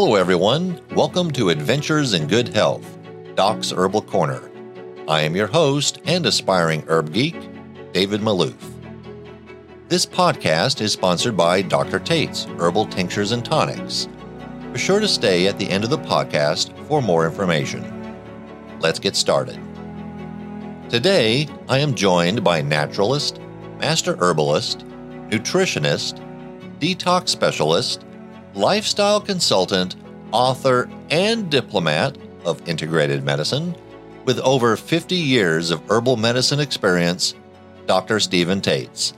Hello, everyone. Welcome to Adventures in Good Health, Doc's Herbal Corner. I am your host and aspiring herb geek, David Maloof. This podcast is sponsored by Dr. Tates Herbal Tinctures and Tonics. Be sure to stay at the end of the podcast for more information. Let's get started. Today, I am joined by naturalist, master herbalist, nutritionist, detox specialist, lifestyle consultant, author, and diplomat of integrated medicine with over 50 years of herbal medicine experience, Dr. Stephen Tates,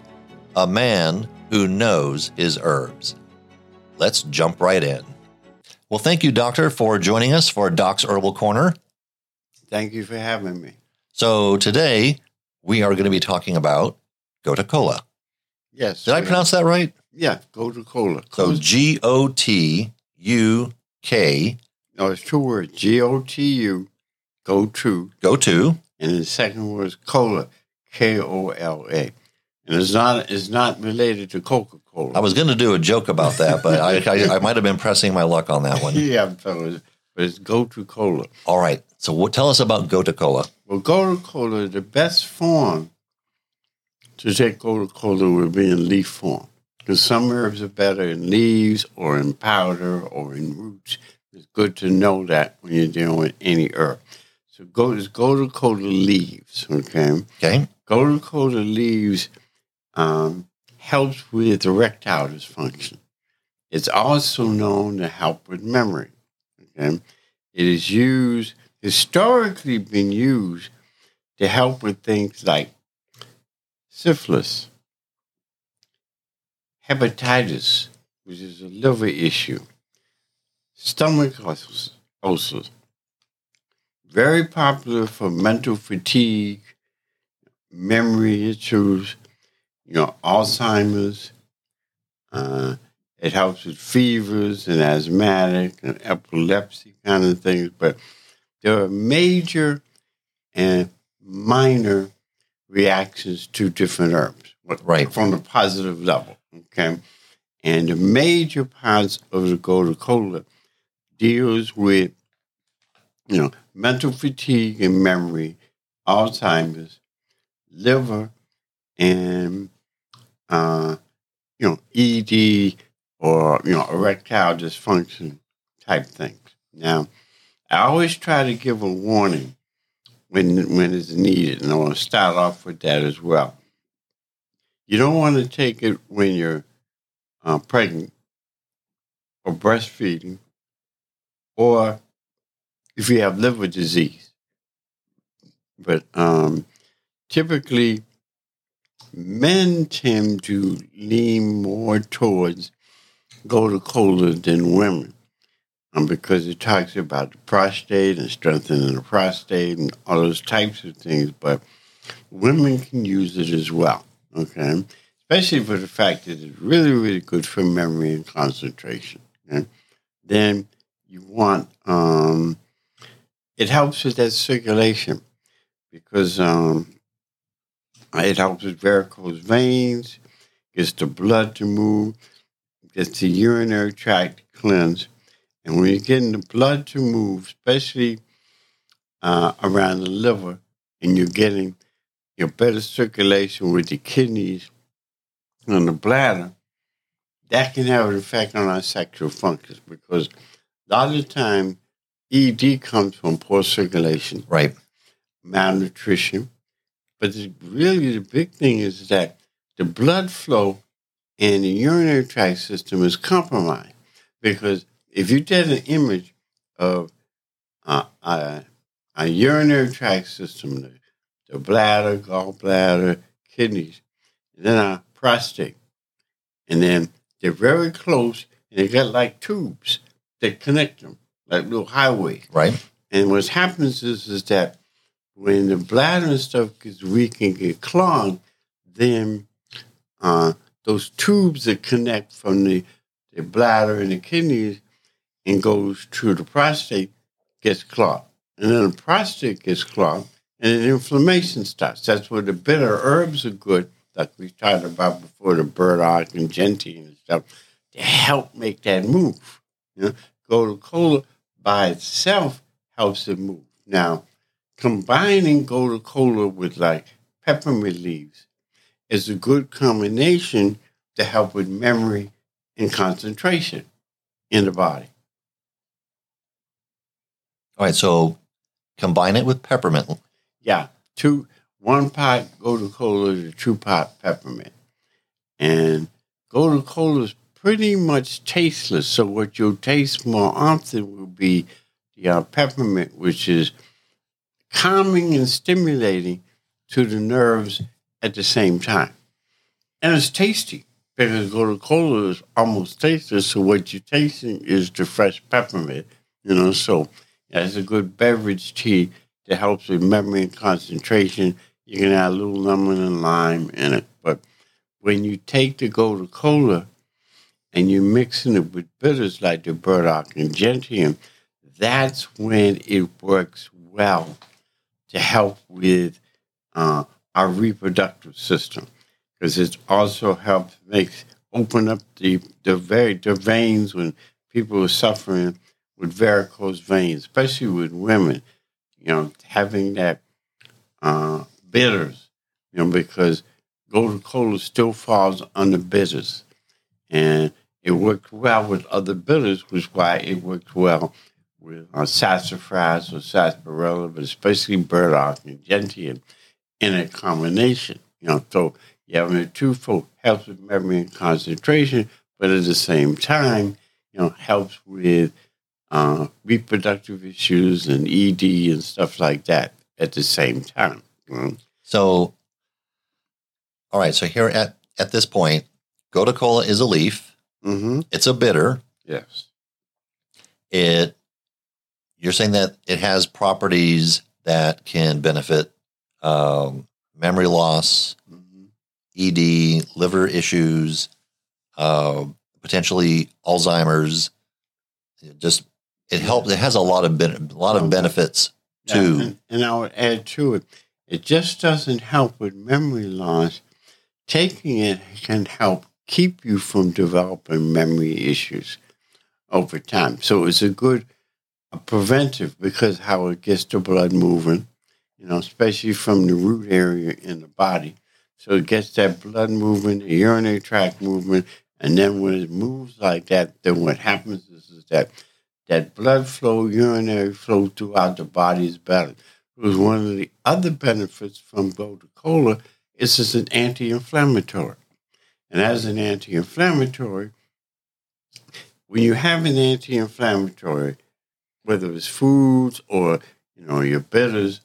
a man who knows his herbs. Let's jump right in. Well, thank you, Doctor, for joining us for Doc's Herbal Corner. Thank you for having me. So, today we are going to be talking about Gotu Kola. Yes. Did I pronounce that right? Yeah, Gotu Kola. So, G O T U K, No, it's two words. G O T U, go to, go to. and the second word is cola, K O L A. And it's not it's not related to Coca Cola. I was going to do a joke about that, but I, I, I might have been pressing my luck on that one. yeah, fellas, but it's Go to Cola. All right. So, what, tell us about Go to Cola. Well, Gotu Kola, the best form to take Gotu Kola would be in leaf form. Because some herbs are better in leaves or in powder or in roots. It's good to know that when you're dealing with any herb. So go to Gotu Kola leaves, okay? Okay. Gotu Kola leaves um, helps with erectile dysfunction. It's also known to help with memory. Okay, it is used historically been used to help with things like syphilis, hepatitis, which is a liver issue, stomach ulcers. Very popular for mental fatigue, memory issues, you know, Alzheimer's. Uh, it helps with fevers and asthmatic and epilepsy kind of things. But there are major and minor reactions to different herbs, Right. From the positive level, okay. And the major parts of the Gotu Kola deals with, you know, mental fatigue and memory, Alzheimer's, liver, and uh, you know, ED or you know, erectile dysfunction type things. Now, I always try to give a warning when when it's needed, and I want to start off with that as well. You don't want to take it when you're uh, pregnant or breastfeeding, or if you have liver disease. But um, typically, men tend to lean more towards Gotu Kola than women. Um, because it talks about the prostate and strengthening the prostate and all those types of things. But women can use it as well, okay? Especially for the fact that it's really, really good for memory and concentration. Okay? Then you want, um, it helps with that circulation because um, it helps with varicose veins, gets the blood to move, gets the urinary tract cleansed. And when you're getting the blood to move, especially uh, around the liver, and you're getting your better circulation with the kidneys and the bladder, that can have an effect on our sexual functions because a lot of the time ED comes from poor circulation, Right. malnutrition. But the, really, the big thing is that the blood flow and the urinary tract system is compromised because if you did an image of uh, a, a urinary tract system, the, bladder, gallbladder, kidneys, and then our prostate, and then they're very close, and they got like tubes that connect them, like little highways. Right. And what happens is, is that when the bladder and stuff gets weak and get clogged, then uh, those tubes that connect from the, the bladder and the kidneys and goes to the prostate gets clogged. And then the prostate gets clogged and inflammation starts. That's where the bitter herbs are good, like we talked about before, the burdock and gentian and stuff, to help make that move. You know, gotu kola by itself helps it move. Now, combining gotu kola with like peppermint leaves is a good combination to help with memory and concentration in the body. All right, so combine it with peppermint. Yeah, two one pot gotu kola to two pot peppermint, and gotu kola is pretty much tasteless. So what you'll taste more often will be the uh, peppermint, which is calming and stimulating to the nerves at the same time, and it's tasty because gotu kola is almost tasteless. So what you're tasting is the fresh peppermint, you know. So it's a good beverage tea that helps with memory and concentration. You can add a little lemon and lime in it. But when you take the gotu kola and you're mixing it with bitters like the burdock and gentian, that's when it works well to help with uh, our reproductive system because it also helps makes open up the the very the veins when people are suffering with varicose veins, especially with women. You know, having that uh, bitters, you know, because gotu kola still falls under bitters. And it works well with other bitters, which is why it works well with uh, sassafras or sarsaparilla, but especially burdock and gentian in a combination. You know, so you have a twofold helps with memory and concentration, but at the same time, you know, helps with uh, reproductive issues and ED and stuff like that at the same time. Mm. So, all right. So here at at this point, gotu kola is a leaf. Mm-hmm. It's a bitter. Yes. It. You're saying that it has properties that can benefit um, memory loss, Mm-hmm. ED, liver issues, uh, potentially Alzheimer's. Just it helps. It has a lot of ben- a lot of benefits Yeah, too. and, and I would add to it, it just doesn't help with memory loss. Taking it can help keep you from developing memory issues over time. So it's a good a preventive because how it gets the blood moving, you know, especially from the root area in the body. So it gets that blood movement, the urinary tract movement, and then when it moves like that, then what happens is, is that that blood flow, urinary flow throughout the body is better. One of the other benefits from gotu kola is it's an anti-inflammatory. And as an anti-inflammatory, when you have an anti-inflammatory, whether it's foods or you know your bitters,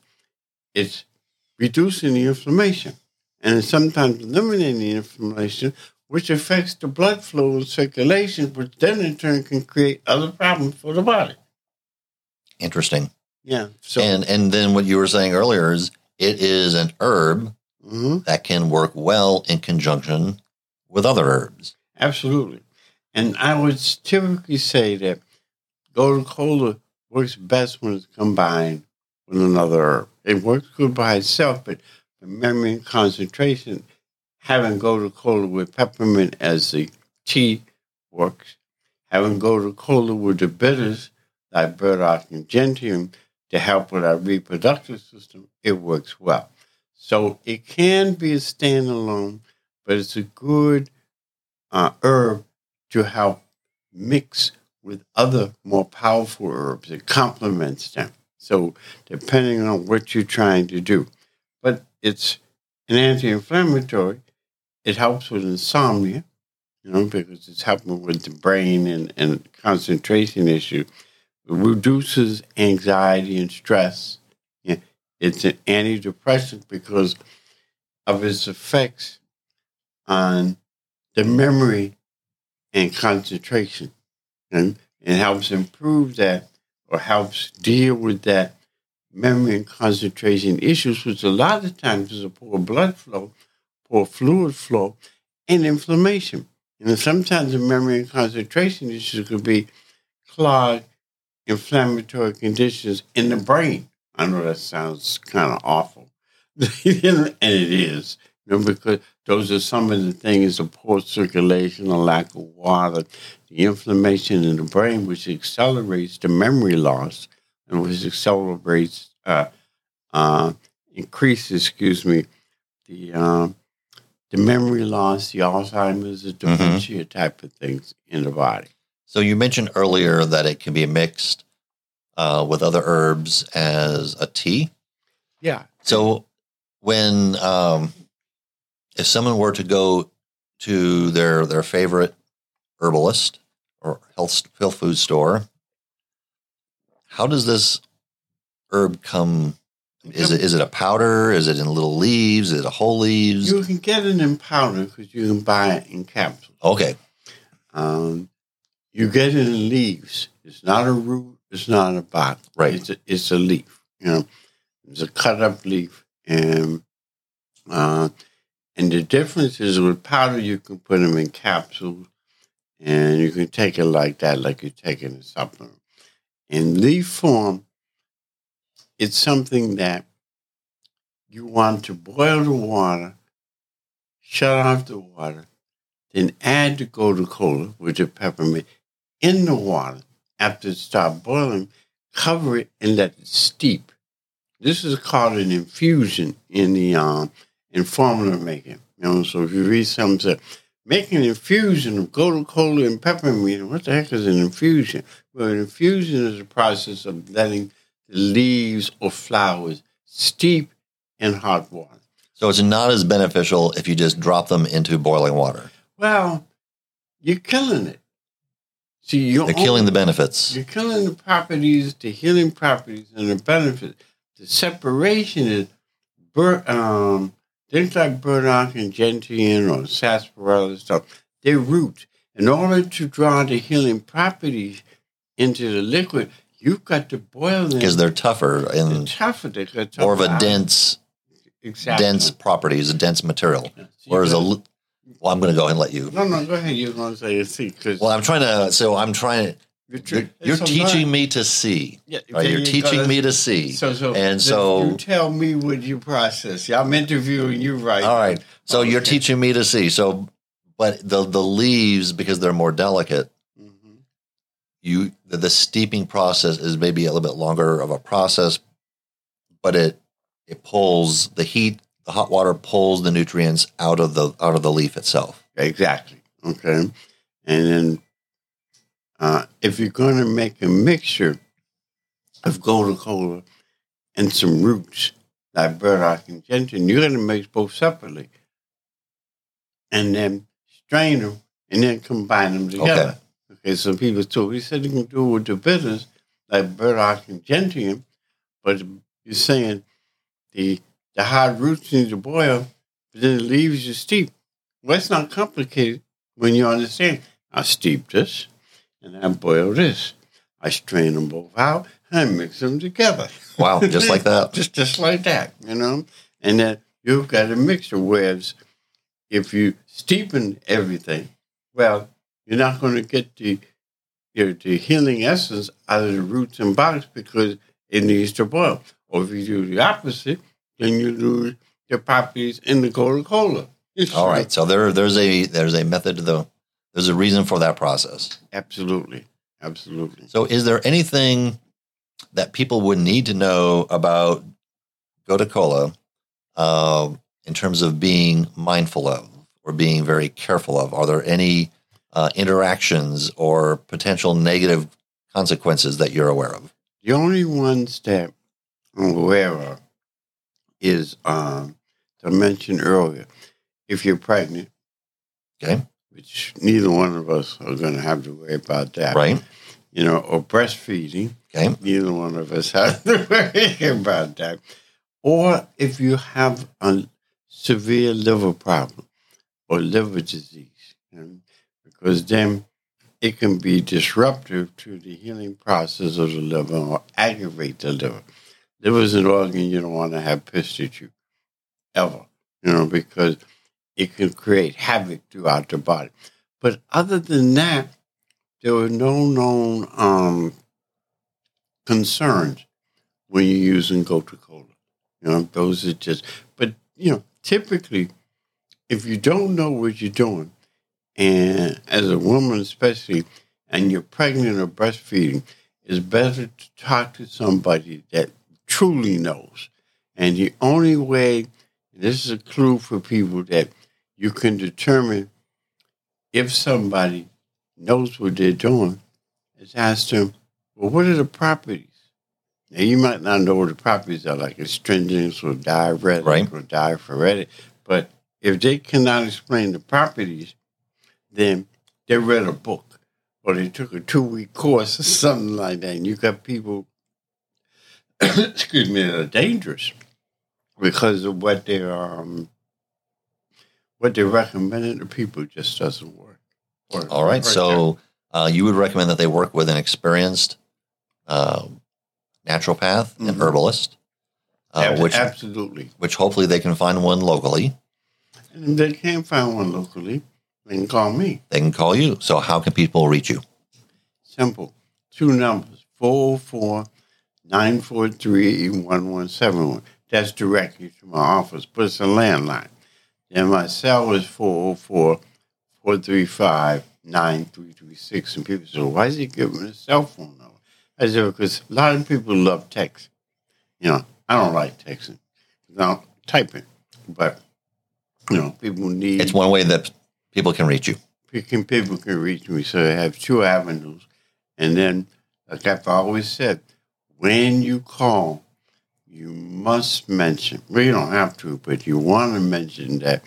it's reducing the inflammation and sometimes eliminating the inflammation, which affects the blood flow and circulation, which then in turn can create other problems for the body. Interesting. Yeah. So and and then what you were saying earlier is it is an herb mhm, that can work well in conjunction with other herbs. absolutely. And I would typically say that gotu kola works best when it's combined with another herb. It works good by itself, but for memory and concentration, having gotu kola with peppermint as the tea works. Having gotu kola with the bitters like burdock and gentian to help with our reproductive system, it works well. So it can be a standalone, but it's a good uh, herb to help mix with other more powerful herbs. It complements them. So depending on what you're trying to do, but it's an anti-inflammatory. It helps with insomnia, you know, because it's helping with the brain and, and concentration issue. It reduces anxiety and stress. It's an antidepressant because of its effects on the memory and concentration. And it helps improve that or helps deal with that memory and concentration issues, which a lot of times is a poor blood flow, poor fluid flow, and inflammation. Know, sometimes the memory and concentration issues could be clogged inflammatory conditions in the brain. I know that sounds kind of awful, and it is. You know, because those are some of the things: the poor circulation, the lack of water, the inflammation in the brain, which accelerates the memory loss, and which accelerates, uh, uh, increases, excuse me, the um, the memory loss, the Alzheimer's, the dementia mm-hmm. type of things in the body. So you mentioned earlier that it can be mixed uh, with other herbs as a tea. Yeah. So when um, if someone were to go to their their favorite herbalist or health health food store, how does this herb come is it is it a powder? Is it in little leaves? Is it a whole leaves? You can get it in powder because you can buy it in capsules. Okay. Um, you get it in leaves. It's not a root. It's not a bot. Right. It's a, it's a leaf. You know, it's a cut up leaf, and uh, and the difference is with powder you can put them in capsules, and you can take it like that, like you're taking a supplement. In leaf form, it's something that you want to boil the water, shut off the water, then add the Gotu Kola with the peppermint in the water after it starts boiling, cover it and let it steep. This is called an infusion in the um, in formula making. You know, so if you read something, make an infusion of Gotu Kola and peppermint. What the heck is an infusion? Well, an infusion is a process of letting the leaves or flowers steep in hot water. So it's not as beneficial if you just drop them into boiling water. Well, you're killing it. See, you're They're killing the benefits. You're killing the properties, the healing properties, and the benefits. The separation is bur- um, things like burdock and gentian or sarsaparilla stuff. They root. In order to draw the healing properties into the liquid, You've got to boil them because they're tougher and they're tougher. They tougher more of a dense, exactly. dense properties, a dense material. So Whereas a well, I'm going to go ahead and let you. No, no, go ahead. You're going to say you see. Cause well, I'm trying to. So I'm trying to. You're, you're, teaching me to see. Yeah, right? You're you teaching me to see. So, so and so you tell me what you process. Yeah, I'm interviewing you right. All right. So okay. you're teaching me to see. So, but the the leaves because they're more delicate you the steeping process is maybe a little bit longer of a process, but it it pulls the heat, the hot water pulls the nutrients out of the out of the leaf itself. Exactly. Okay, and then uh, if you're going to make a mixture of Gotu Kola and some roots like burdock and gentian, you're going to mix both separately, and then strain them and then combine them together. Okay. Okay, some people talk. He said you can do it with the bitters, like burdock and gentian, but you're saying the the hard roots need to boil, but then the leaves are steep. Well, it's not complicated when you understand. I steep this, and I boil this. I strain them both out and I mix them together. Wow, just like that. just just like that, you know. And then you've got a mixture. Whereas if you steepen everything, well, you're not going to get the you know, the healing essence out of the roots and barks because it needs to boil. Or if you do the opposite, then you lose the properties in the Gotu Kola. All right. So there, there's a there's a method to the there's a reason for that process. Absolutely, absolutely. So, is there anything that people would need to know about Gotu Kola uh, in terms of being mindful of or being very careful of? Are there any uh, interactions or potential negative consequences that you're aware of? The only ones that I'm aware of is, um, I mentioned earlier, if you're pregnant, okay, which neither one of us are going to have to worry about that, right? You know, or breastfeeding, okay, neither one of us have to worry about that. Or if you have a severe liver problem or liver disease, because then it can be disruptive to the healing process of the liver or aggravate the liver. Liver is an organ you don't want to have pissed at you ever, you know, because it can create havoc throughout the body. But other than that, there were no known um, concerns when you're using Gotu Kola. You know, those are just, but, you know, typically if you don't know what you're doing, and as a woman especially, and you're pregnant or breastfeeding, it's better to talk to somebody that truly knows. And the only way, this is a clue for people that you can determine if somebody knows what they're doing, is ask them, well, what are the properties? Now, you might not know what the properties are, like astringents or diuretic Right. or diaphoretic, but if they cannot explain the properties, then they read a book or they took a two week course or something like that. And you got people, excuse me, that are dangerous because of what they're um, what they're recommending to people just doesn't work. Or- All right. or- So uh, you would recommend that they work with an experienced uh, naturopath and Mhm. herbalist, uh, which absolutely. which hopefully they can find one locally. And they can't find one locally, they can call me. They can call you. So how can people reach you? Simple. Two numbers 404 943 1171. That's directly to my office, but it's a landline. And my cell is 404 435 9336. And people say, why is he giving me a cell phone number? I said, because a lot of people love text. You know, I don't like texting. No, typing. But, you know, people need It's one way that people can reach you. people can reach me. So I have two avenues. And then, like I've always said, when you call, you must mention, well, you don't have to, but you want to mention that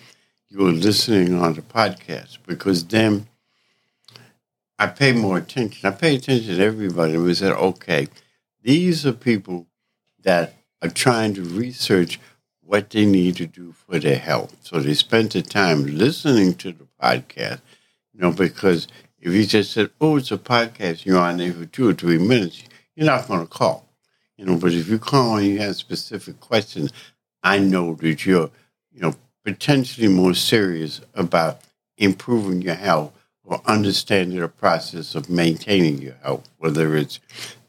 you're listening on the podcast because then I pay more attention. I pay attention to everybody. We said, okay, these are people that are trying to research what they need to do for their health. So they spend the time listening to the podcast, you know, because if you just said, oh, it's a podcast, you're on there for two or three minutes, you're not going to call. You know, but if you call and you have specific questions, I know that you're, you know, potentially more serious about improving your health or understanding the process of maintaining your health, whether it's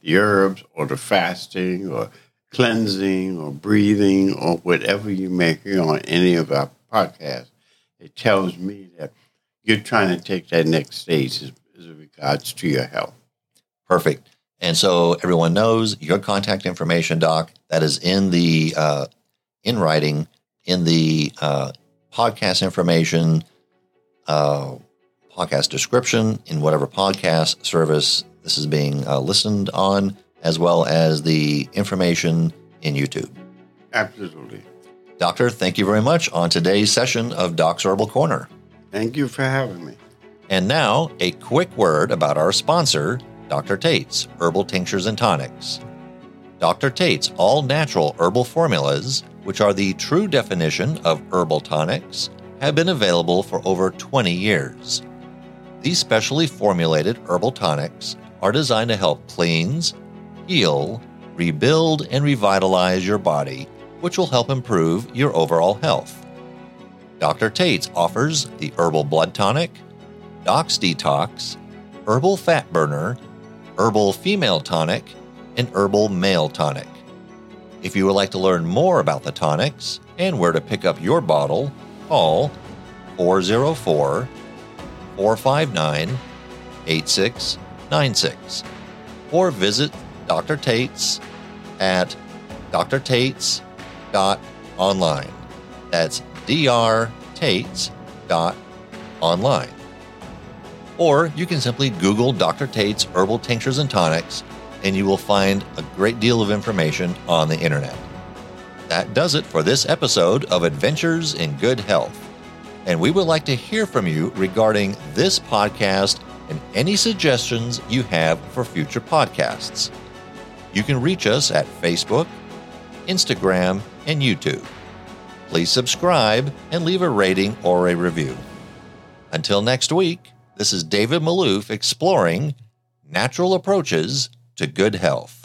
the herbs or the fasting or cleansing or breathing or whatever you may hear on any of our podcasts. It tells me that you're trying to take that next stage as, as regards to your health. Perfect. And so everyone knows your contact information, Doc. That is in the uh, in writing in the uh, podcast information, uh, podcast description in whatever podcast service this is being uh, listened on, as well as the information in YouTube. Absolutely. Doctor, thank you very much on today's session of Doc's Herbal Corner. Thank you for having me. And now, a quick word about our sponsor, Dr. Tates Herbal Tinctures and Tonics. Dr. Tates all natural herbal formulas, which are the true definition of herbal tonics, have been available for over 20 years. These specially formulated herbal tonics are designed to help cleanse, heal, rebuild, and revitalize your body, which will help improve your overall health. Dr. Tates offers the Herbal Blood Tonic, Doc's Detox, Herbal Fat Burner, Herbal Female Tonic, and Herbal Male Tonic. If you would like to learn more about the tonics and where to pick up your bottle, call 404 459 8696 or visit Dr. Tates at drtates.online. That's drtates.online. Or you can simply Google Dr. Tates Herbal Tinctures and Tonics, and you will find a great deal of information on the internet. That does it for this episode of Adventures in Good Health. And we would like to hear from you regarding this podcast and any suggestions you have for future podcasts. You can reach us at Facebook, Instagram, and YouTube. Please subscribe and leave a rating or a review. Until next week, this is David Malouf exploring natural approaches to good health.